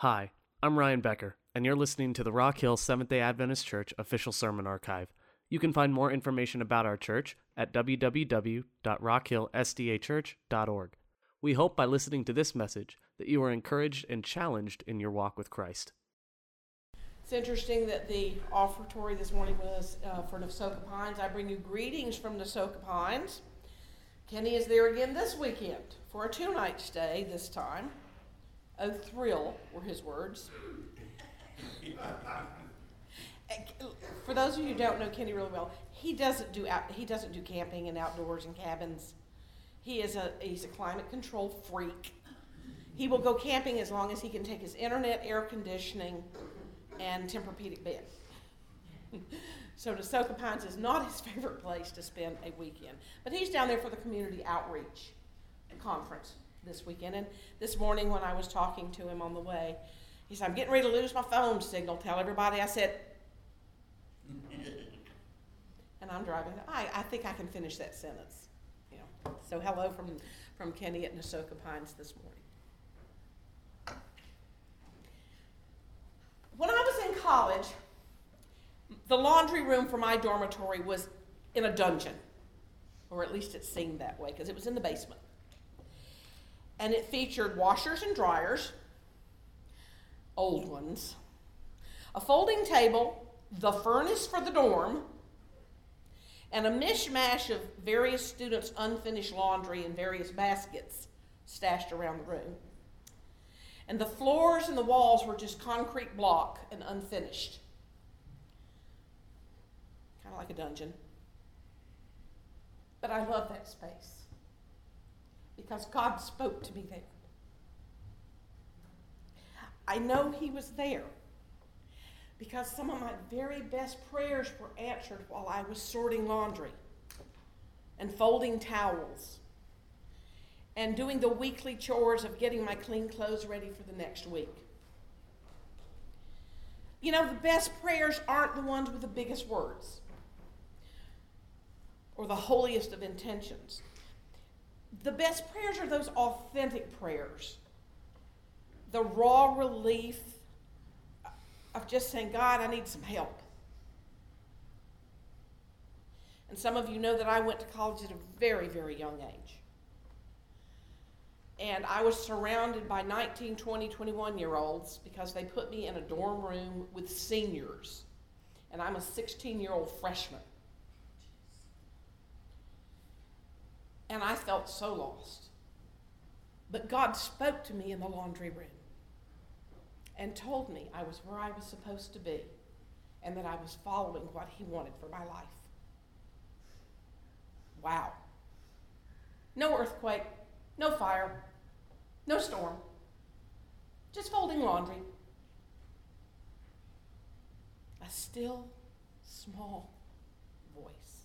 Hi, I'm Ryan Becker, and you're listening to the Rock Hill Seventh day Adventist Church official sermon archive. You can find more information about our church at www.rockhillsdachurch.org. We hope by listening to this message that you are encouraged and challenged in your walk with Christ. It's interesting that the offertory this morning was uh, for Nosoca Pines. I bring you greetings from Nosoca Pines. Kenny is there again this weekend for a two night stay this time. A thrill were his words. for those of you who don't know Kenny really well, he doesn't do out, he doesn't do camping and outdoors and cabins. He is a he's a climate control freak. He will go camping as long as he can take his internet, air conditioning, and Tempur-Pedic bed. so Nosoca Pines is not his favorite place to spend a weekend, but he's down there for the community outreach conference this weekend. And this morning, when I was talking to him on the way, he said, "I'm getting ready to lose my phone signal. Tell everybody." I said, and I'm driving. I, I think I can finish that sentence. You know. So hello from from Kenny at Nosoca Pines this morning. When I was in college, the laundry room for my dormitory was in a dungeon, or at least it seemed that way because it was in the basement. And it featured washers and dryers, old ones, a folding table, the furnace for the dorm, and a mishmash of various students' unfinished laundry in various baskets stashed around the room. And the floors and the walls were just concrete block and unfinished. Kind of like a dungeon. But I love that space because God spoke to me there. I know He was there because some of my very best prayers were answered while I was sorting laundry and folding towels and doing the weekly chores of getting my clean clothes ready for the next week. You know, the best prayers aren't the ones with the biggest words or the holiest of intentions. The best prayers are those authentic prayers, the raw relief of just saying, God, I need some help. And some of you know that I went to college at a very, very young age. And I was surrounded by 19, 20, 21 year olds because they put me in a dorm room with seniors. And I'm a 16 year old freshman. And I felt so lost. But God spoke to me in the laundry room and told me I was where I was supposed to be and that I was following what He wanted for my life. Wow. No earthquake, no fire, no storm, just folding laundry. A still, small voice.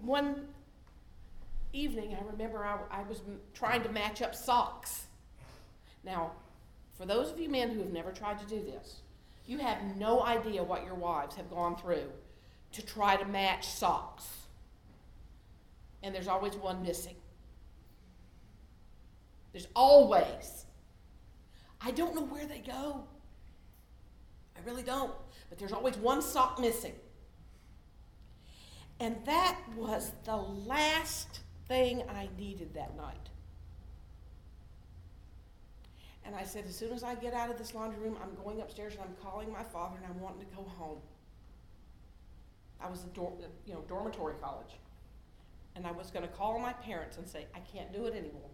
One evening, I remember I, I was trying to match up socks. Now, for those of you men who have never tried to do this, you have no idea what your wives have gone through to try to match socks. And there's always one missing. There's always. I don't know where they go. I really don't. But there's always one sock missing. And that was the last thing I needed that night. And I said, as soon as I get out of this laundry room, I'm going upstairs and I'm calling my father and I'm wanting to go home. I was a you know, dormitory college. And I was going to call my parents and say, I can't do it anymore.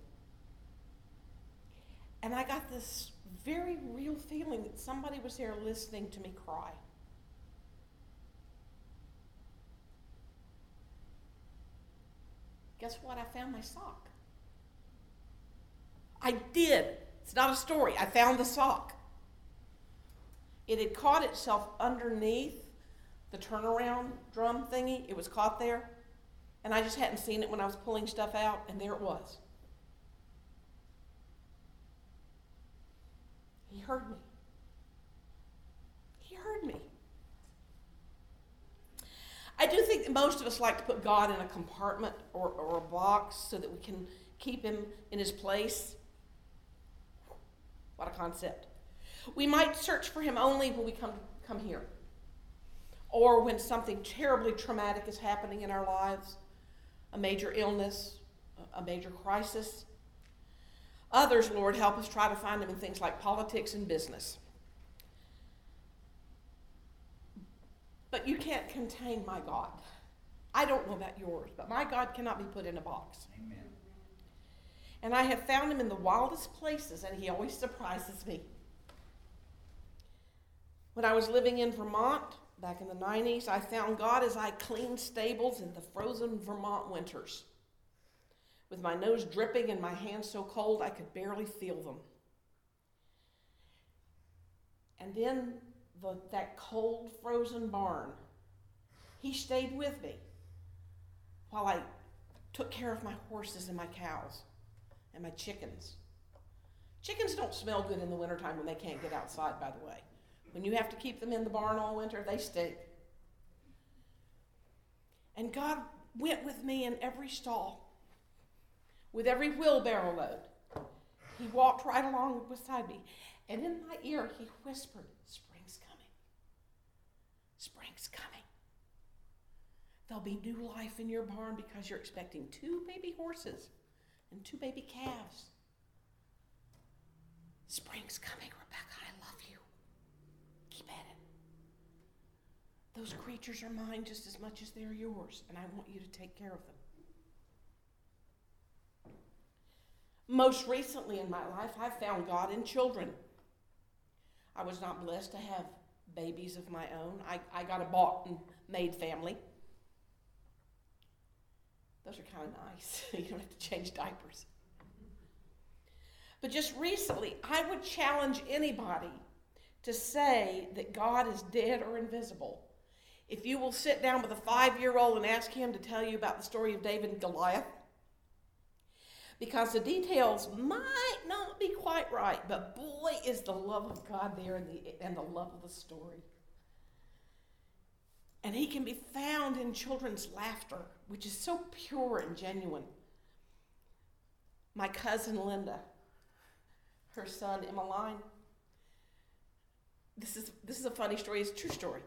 And I got this very real feeling that somebody was there listening to me cry. Guess what? I found my sock. I did. It's not a story. I found the sock. It had caught itself underneath the turnaround drum thingy. It was caught there. And I just hadn't seen it when I was pulling stuff out, and there it was. He heard me. He heard me. I do think most of us like to put God in a compartment or, or a box so that we can keep him in his place. What a concept. We might search for him only when we come, come here, or when something terribly traumatic is happening in our lives a major illness, a major crisis. Others, Lord, help us try to find him in things like politics and business. But you can't contain my God. I don't know about yours, but my God cannot be put in a box. Amen. And I have found him in the wildest places, and he always surprises me. When I was living in Vermont back in the 90s, I found God as I cleaned stables in the frozen Vermont winters. With my nose dripping and my hands so cold I could barely feel them. And then the, that cold, frozen barn, he stayed with me while I took care of my horses and my cows and my chickens. Chickens don't smell good in the wintertime when they can't get outside, by the way. When you have to keep them in the barn all winter, they stink. And God went with me in every stall, with every wheelbarrow load. He walked right along beside me. And in my ear, he whispered, coming. Spring's coming. There'll be new life in your barn because you're expecting two baby horses and two baby calves. Spring's coming, Rebecca. I love you. Keep at it. Those creatures are mine just as much as they're yours, and I want you to take care of them. Most recently in my life, I found God in children. I was not blessed to have babies of my own. I, I got a bought and made family. Those are kind of nice. you don't have to change diapers. But just recently, I would challenge anybody to say that God is dead or invisible. If you will sit down with a five year old and ask him to tell you about the story of David and Goliath, because the details might not be quite right, but boy, is the love of God there and the, and the love of the story. And he can be found in children's laughter, which is so pure and genuine. My cousin Linda, her son Emmeline, this is, this is a funny story, it's a true story.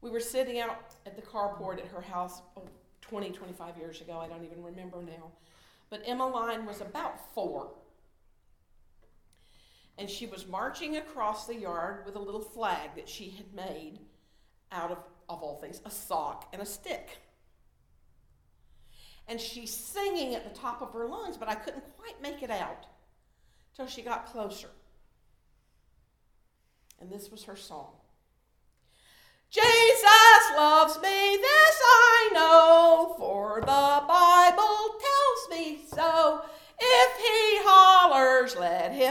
We were sitting out at the carport at her house oh, 20, 25 years ago, I don't even remember now. But Emmeline was about four. And she was marching across the yard with a little flag that she had made out of, of all things, a sock and a stick. And she's singing at the top of her lungs, but I couldn't quite make it out till she got closer. And this was her song. Jesus loves me,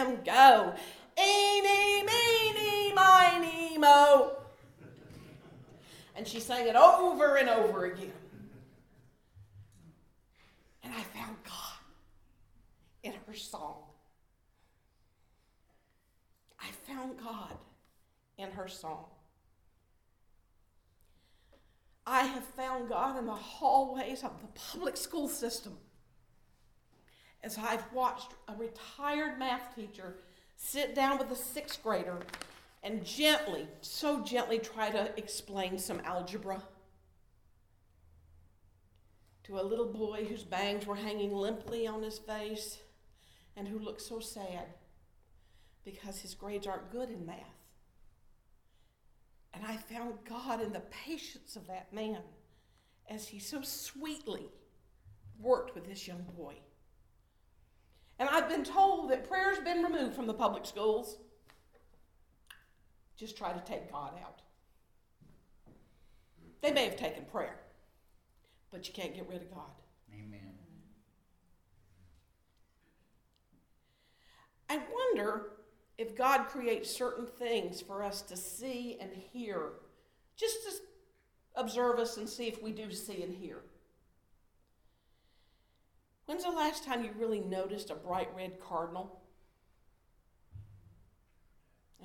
let him go. Eeny, meeny, miny, mo. And she sang it over and over again. And I found God in her song. I found God in her song. I have found God in the hallways of the public school system as I've watched a retired math teacher sit down with a sixth grader and gently, so gently try to explain some algebra to a little boy whose bangs were hanging limply on his face and who looked so sad because his grades aren't good in math. And I found God in the patience of that man as he so sweetly worked with this young boy. And I've been told that prayer's been removed from the public schools just try to take God out. They may have taken prayer, but you can't get rid of God. Amen. I wonder if God creates certain things for us to see and hear, just to observe us and see if we do see and hear. When's the last time you really noticed a bright red cardinal?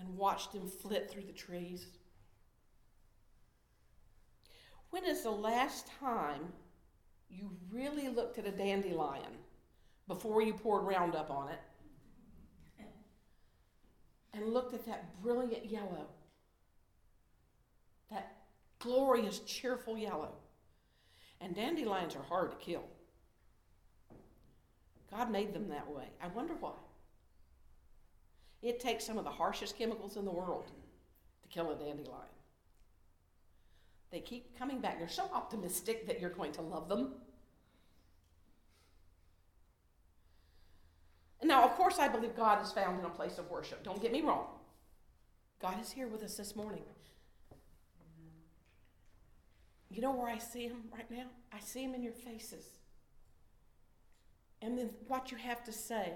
and watched him flit through the trees? When is the last time you really looked at a dandelion before you poured Roundup on it and looked at that brilliant yellow, that glorious, cheerful yellow. And dandelions are hard to kill. God made them that way. I wonder why. It takes some of the harshest chemicals in the world to kill a dandelion. They keep coming back. They're so optimistic that you're going to love them. Now, of course, I believe God is found in a place of worship. Don't get me wrong. God is here with us this morning. You know where I see him right now? I see him in your faces. And then what you have to say.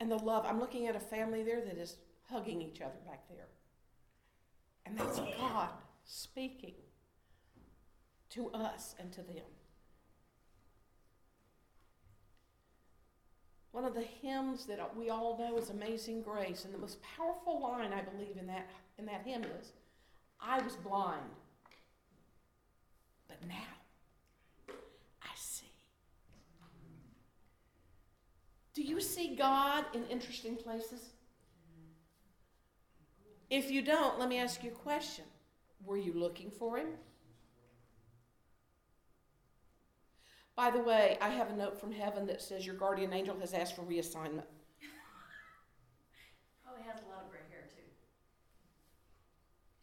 And the love. I'm looking at a family there that is hugging each other back there. And that's God speaking to us and to them. One of the hymns that we all know is Amazing Grace, and the most powerful line I believe in that, in that hymn is I was blind, but now I see. Do you see God in interesting places? If you don't, let me ask you a question. Were you looking for him? By the way, I have a note from heaven that says your guardian angel has asked for reassignment. Oh, Probably has a lot of gray hair too.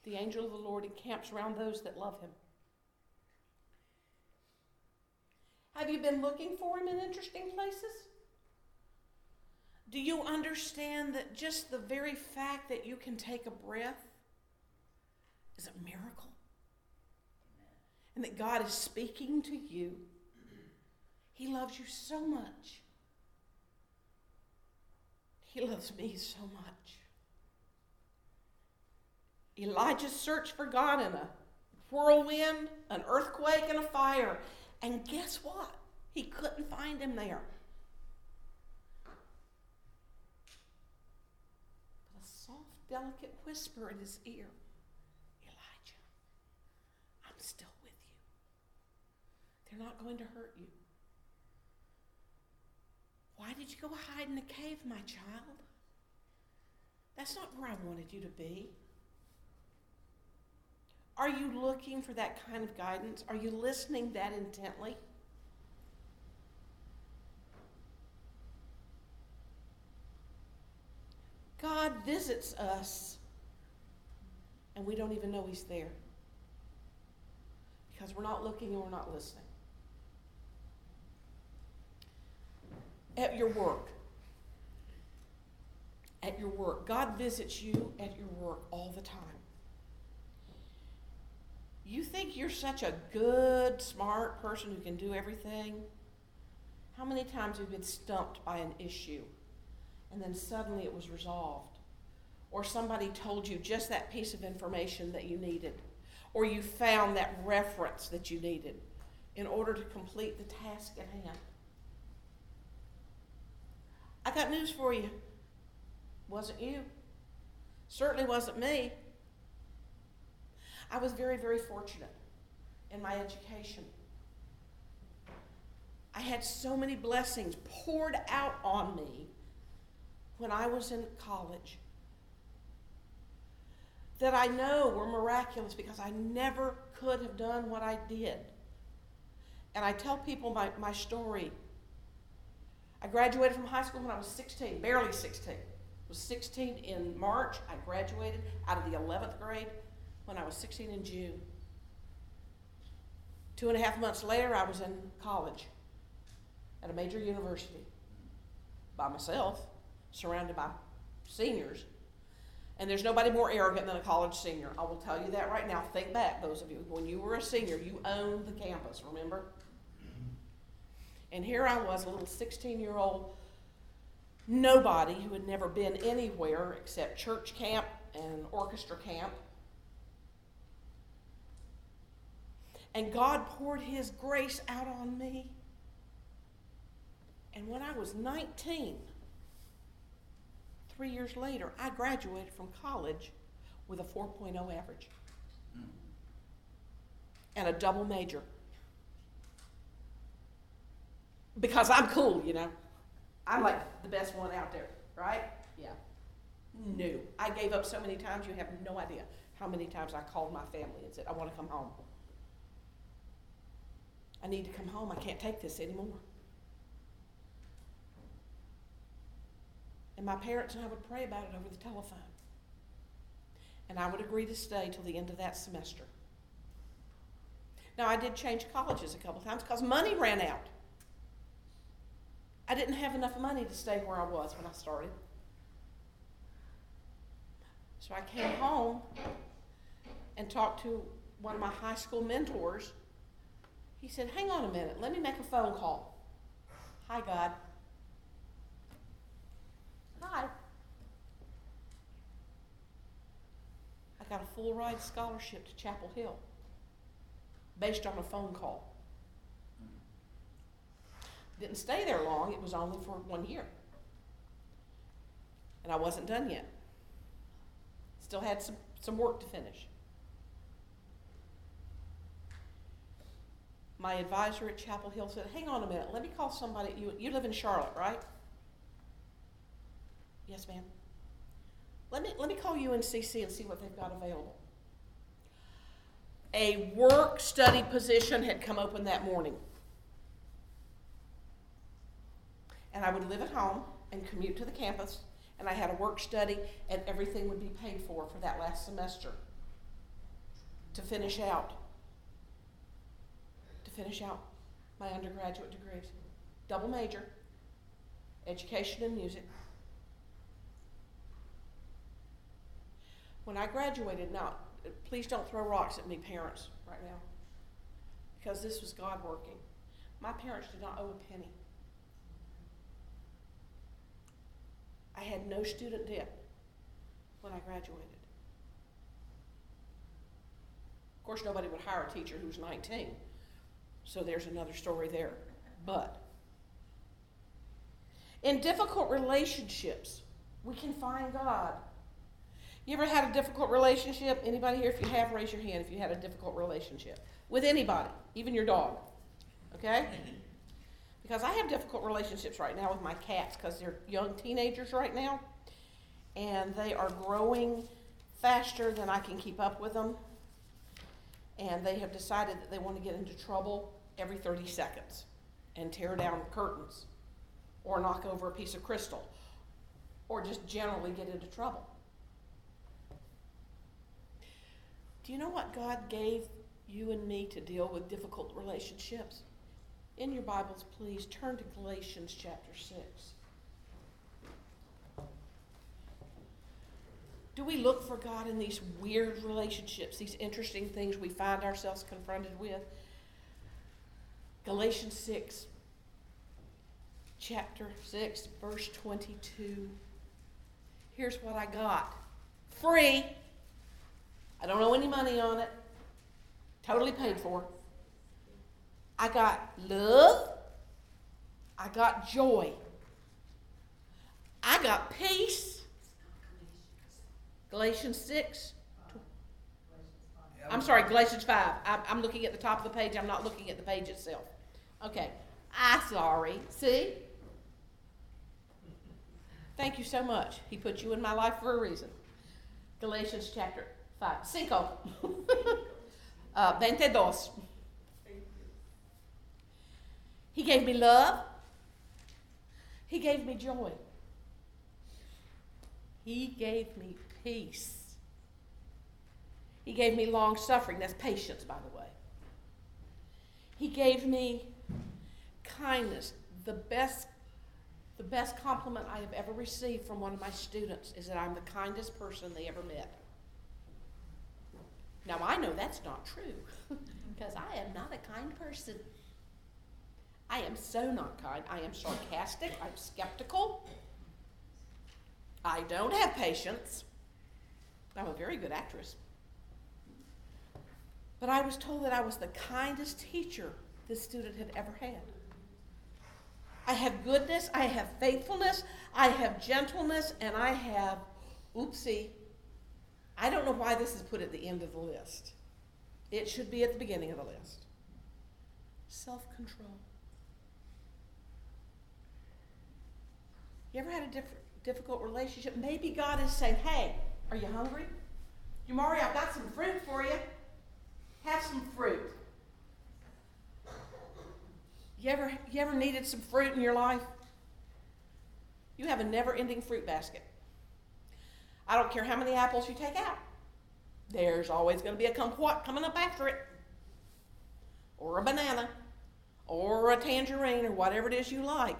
The angel of the Lord encamps around those that love him. Have you been looking for him in interesting places? Do you understand that just the very fact that you can take a breath is a miracle? And that God is speaking to you he loves you so much. He loves me so much. Elijah searched for God in a whirlwind, an earthquake, and a fire. And guess what? He couldn't find him there. But a soft, delicate whisper in his ear Elijah, I'm still with you. They're not going to hurt you. Why did you go hide in the cave, my child? That's not where I wanted you to be. Are you looking for that kind of guidance? Are you listening that intently? God visits us, and we don't even know He's there because we're not looking and we're not listening. at your work. At your work. God visits you at your work all the time. You think you're such a good, smart person who can do everything? How many times have you been stumped by an issue and then suddenly it was resolved? Or somebody told you just that piece of information that you needed? Or you found that reference that you needed in order to complete the task at hand? I got news for you. Wasn't you. Certainly wasn't me. I was very, very fortunate in my education. I had so many blessings poured out on me when I was in college that I know were miraculous because I never could have done what I did. And I tell people my, my story I graduated from high school when I was 16, barely 16. I was 16 in March. I graduated out of the 11th grade when I was 16 in June. Two and a half months later, I was in college at a major university by myself, surrounded by seniors. And there's nobody more arrogant than a college senior. I will tell you that right now. Think back, those of you. When you were a senior, you owned the campus, remember? And here I was, a little 16 year old nobody who had never been anywhere except church camp and orchestra camp. And God poured His grace out on me. And when I was 19, three years later, I graduated from college with a 4.0 average and a double major. because I'm cool, you know. I'm like the best one out there, right? Yeah. No. I gave up so many times, you have no idea how many times I called my family and said, I want to come home. I need to come home. I can't take this anymore. And my parents and I would pray about it over the telephone. And I would agree to stay till the end of that semester. Now, I did change colleges a couple times because money ran out. I didn't have enough money to stay where I was when I started. So I came home and talked to one of my high school mentors. He said, Hang on a minute, let me make a phone call. Hi, God. Hi. I got a full ride scholarship to Chapel Hill based on a phone call. Didn't stay there long, it was only for one year. And I wasn't done yet. Still had some, some work to finish. My advisor at Chapel Hill said, Hang on a minute, let me call somebody. You, you live in Charlotte, right? Yes, ma'am. Let me, let me call UNCC and see what they've got available. A work study position had come open that morning. And I would live at home and commute to the campus, and I had a work study, and everything would be paid for for that last semester to finish out. To finish out my undergraduate degrees. Double major, education and music. When I graduated, now, please don't throw rocks at me, parents, right now, because this was God working. My parents did not owe a penny. I had no student debt when I graduated. Of course, nobody would hire a teacher who was 19, so there's another story there. But in difficult relationships, we can find God you ever had a difficult relationship? Anybody here? If you have, raise your hand if you had a difficult relationship with anybody, even your dog. Okay? Because I have difficult relationships right now with my cats because they're young teenagers right now and they are growing faster than I can keep up with them. And they have decided that they want to get into trouble every 30 seconds and tear down curtains or knock over a piece of crystal or just generally get into trouble. Do you know what God gave you and me to deal with difficult relationships? In your Bibles, please turn to Galatians chapter 6. Do we look for God in these weird relationships, these interesting things we find ourselves confronted with? Galatians 6, chapter 6, verse 22. Here's what I got free I don't owe any money on it. Totally paid for. I got love. I got joy. I got peace. Galatians 6. I'm sorry, Galatians 5. I'm, I'm looking at the top of the page. I'm not looking at the page itself. Okay. I'm sorry. See? Thank you so much. He put you in my life for a reason. Galatians chapter Five. Cinco. uh, 22. He gave me love. He gave me joy. He gave me peace. He gave me long suffering. That's patience, by the way. He gave me kindness. The best, the best compliment I have ever received from one of my students is that I'm the kindest person they ever met. Now, I know that's not true because I am not a kind person. I am so not kind. I am sarcastic. I'm skeptical. I don't have patience. I'm a very good actress. But I was told that I was the kindest teacher this student had ever had. I have goodness, I have faithfulness, I have gentleness, and I have, oopsie, I don't know why this is put at the end of the list. It should be at the beginning of the list. Self control. You ever had a diff- difficult relationship? Maybe God is saying, hey, are you hungry? Jamari, I've got some fruit for you. Have some fruit. You ever, you ever needed some fruit in your life? You have a never ending fruit basket. I don't care how many apples you take out, there's always going to be a kumquat coming up after it, or a banana, or a tangerine, or whatever it is you like.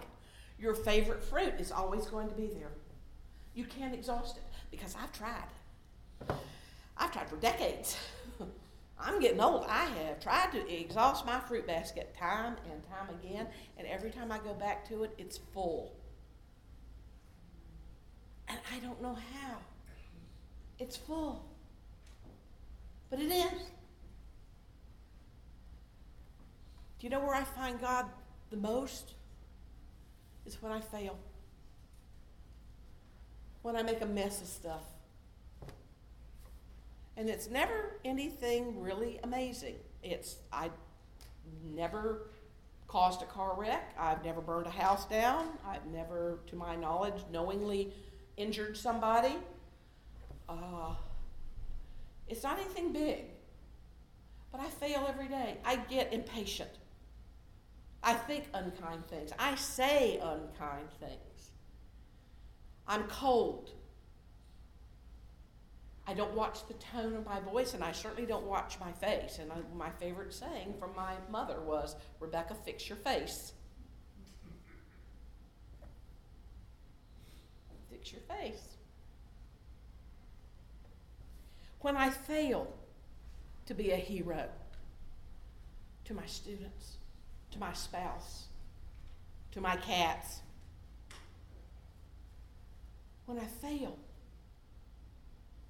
Your favorite fruit is always going to be there. You can't exhaust it because I've tried. I've tried for decades. I'm getting old. I have tried to exhaust my fruit basket time and time again, and every time I go back to it, it's full. And I don't know how. It's full. But it is. Do you know where I find God the most? Is when I fail. When I make a mess of stuff. And it's never anything really amazing. It's, I never caused a car wreck. I've never burned a house down. I've never, to my knowledge, knowingly injured somebody. Uh, it's not anything big. But I fail every day. I get impatient. I think unkind things. I say unkind things. I'm cold. I don't watch the tone of my voice, and I certainly don't watch my face. And I, my favorite saying from my mother was, Rebecca, fix your face. Fix your face. When I fail to be a hero to my students, to my spouse, to my cats, when I fail,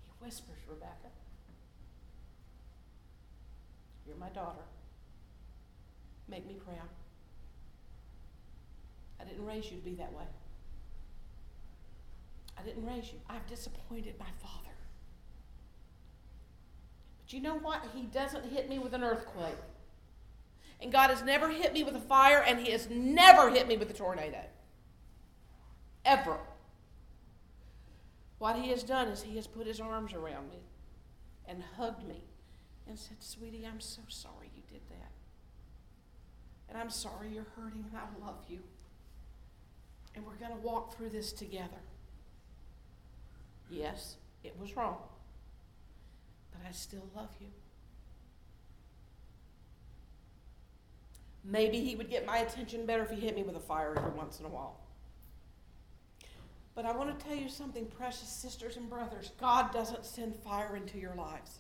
he whispers, Rebecca. You're my daughter. Make me proud. I didn't raise you to be that way. I didn't raise you. I've disappointed my father. But you know what? He doesn't hit me with an earthquake. And God has never hit me with a fire, and He has never hit me with a tornado. Ever. What he has done is he has put his arms around me and hugged me and said, Sweetie, I'm so sorry you did that. And I'm sorry you're hurting, and I love you. And we're going to walk through this together. Yes, it was wrong, but I still love you. Maybe he would get my attention better if he hit me with a fire every once in a while. But I want to tell you something, precious sisters and brothers. God doesn't send fire into your lives,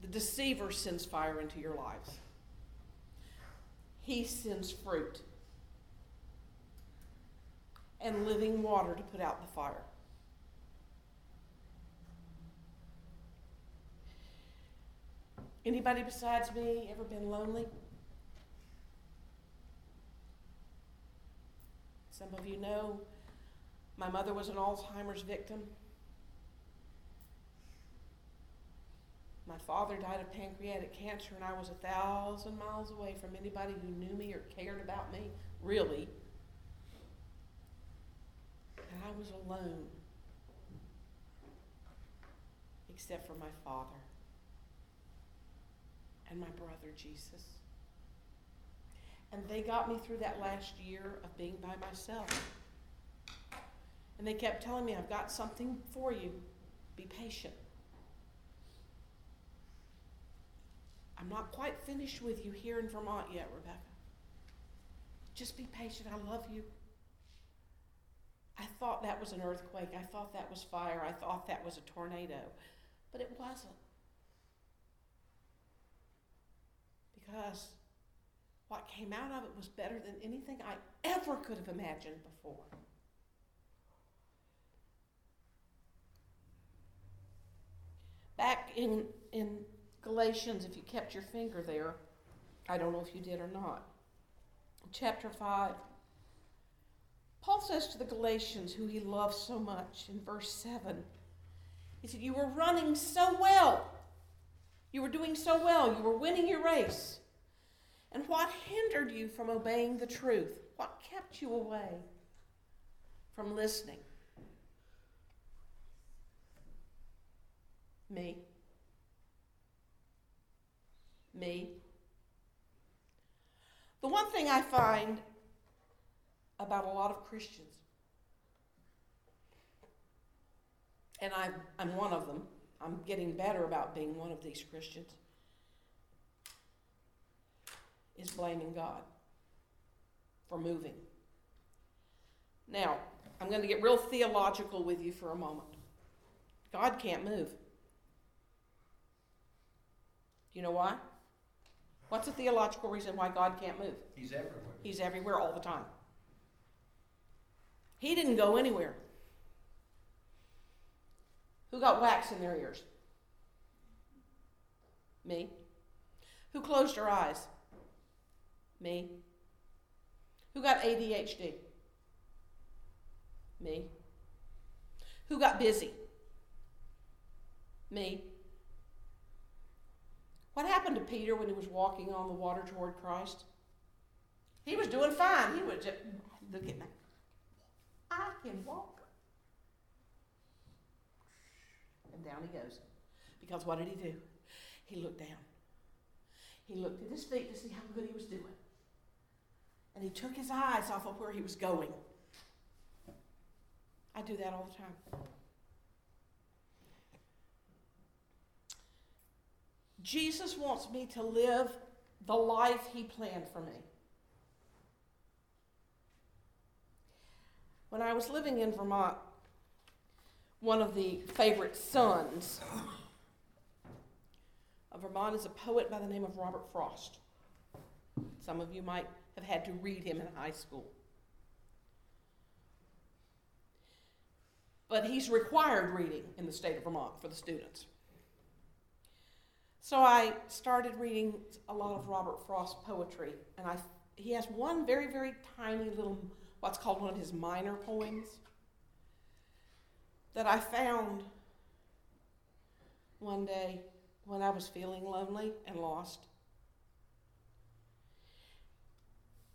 the deceiver sends fire into your lives. He sends fruit and living water to put out the fire. Anybody besides me ever been lonely? Some of you know my mother was an Alzheimer's victim. My father died of pancreatic cancer, and I was a thousand miles away from anybody who knew me or cared about me, really. And I was alone, except for my father and my brother Jesus. And they got me through that last year of being by myself. And they kept telling me, I've got something for you. Be patient. I'm not quite finished with you here in Vermont yet, Rebecca. Just be patient. I love you. I thought that was an earthquake. I thought that was fire. I thought that was a tornado. But it wasn't. Because what came out of it was better than anything I ever could have imagined before. Back in, in Galatians, if you kept your finger there, I don't know if you did or not. Chapter 5. Paul says to the Galatians, who he loves so much, in verse 7, he said, You were running so well. You were doing so well. You were winning your race. And what hindered you from obeying the truth? What kept you away? from listening? Me. Me. The one thing I find about a lot of Christians, and I'm, I'm one of them, I'm getting better about being one of these Christians, is blaming God for moving. Now, I'm going to get real theological with you for a moment. God can't move. Do you know why? What's the theological reason why God can't move? He's everywhere. He's everywhere all the time. He didn't go anywhere. Who got wax in their ears? Me. Who closed your eyes? Me. Who got ADHD? Me. Who got busy? Me. What happened to Peter when he was walking on the water toward Christ? He was doing fine. He was just, look at me. I can walk. And down he goes. Because what did he do? He looked down. He looked at his feet to see how good he was doing. And he took his eyes off of where he was going. I do that all the time. Jesus wants me to live the life he planned for me. When I was living in Vermont, one of the favorite sons of Vermont is a poet by the name of Robert Frost. Some of you might have had to read him in high school. But he's required reading in the state of Vermont for the students. So I started reading a lot of Robert Frost poetry, and I, he has one very, very tiny little, what's called one of his minor poems, that I found one day when I was feeling lonely and lost.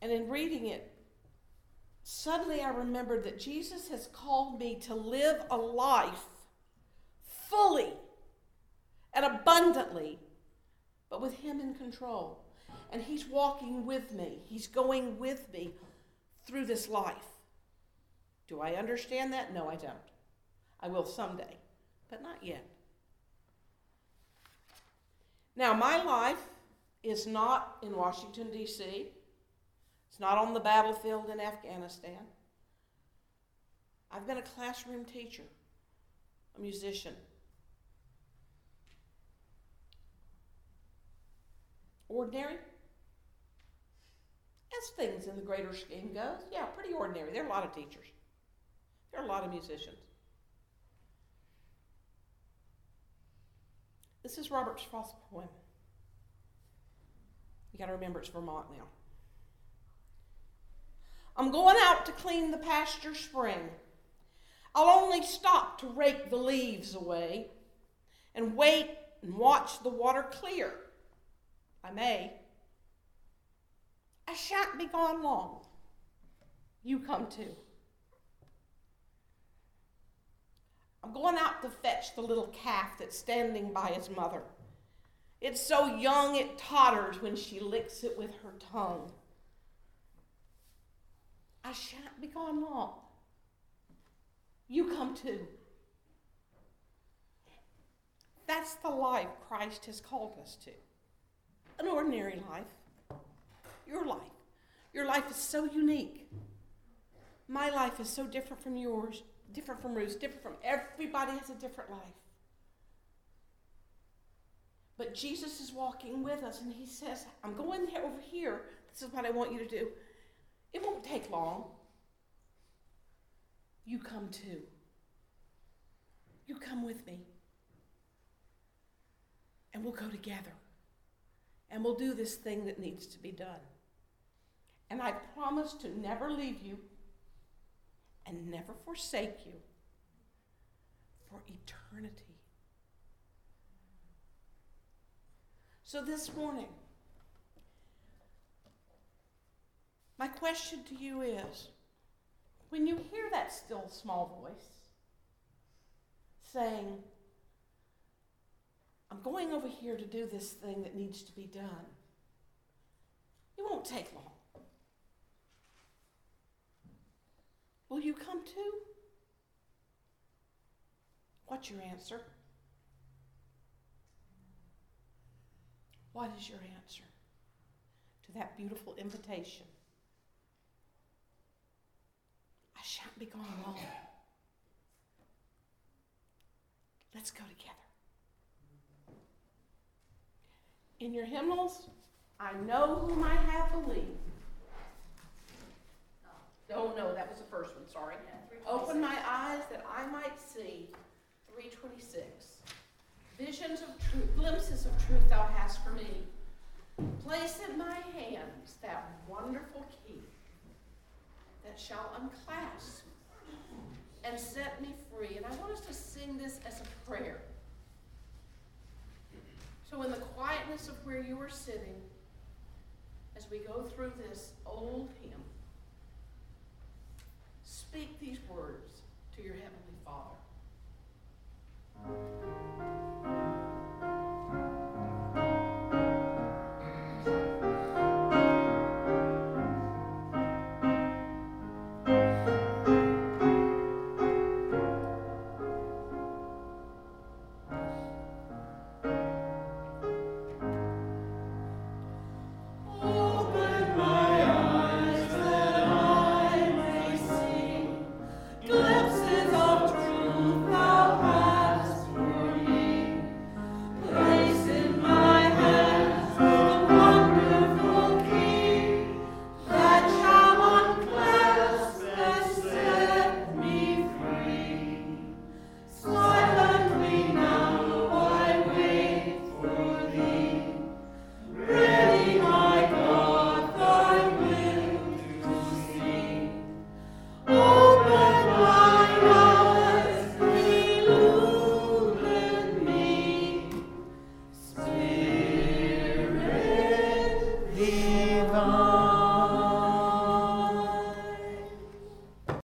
And in reading it, suddenly I remembered that Jesus has called me to live a life fully and abundantly, but with Him in control. And He's walking with me, He's going with me through this life. Do I understand that? No, I don't. I will someday, but not yet. Now, my life is not in Washington, D.C., it's not on the battlefield in Afghanistan. I've been a classroom teacher, a musician. Ordinary? As things in the greater scheme goes, yeah, pretty ordinary. There are a lot of teachers. There are a lot of musicians. This is Robert Frost's poem. You got to remember it's Vermont now. I'm going out to clean the pasture spring. I'll only stop to rake the leaves away and wait and watch the water clear. I may. I shan't be gone long. You come too. I'm going out to fetch the little calf that's standing by his mother. It's so young it totters when she licks it with her tongue. I shan't be gone long. You come too. That's the life Christ has called us to. An ordinary life. Your life. Your life is so unique. My life is so different from yours, different from Ruth's, different from everybody has a different life. But Jesus is walking with us and he says, I'm going over here. This is what I want you to do. It won't take long. You come too. You come with me. And we'll go together. And we'll do this thing that needs to be done. And I promise to never leave you and never forsake you for eternity. So this morning, my question to you is when you hear that still small voice saying, I'm going over here to do this thing that needs to be done, it won't take long. Will you come too? What's your answer? What is your answer to that beautiful invitation? I shan't be gone long. Let's go together. In your hymnals, I know whom I have believed. Oh, no, that was the first one, sorry. Open my eyes that I might see. 326. Visions of truth, glimpses of truth thou hast for me. Place in my hands that wonderful key that shall unclasp and set me free. And I want us to sing this as a prayer. So, in the quietness of where you are sitting, as we go through this old hymn, speak these words to your Heavenly Father.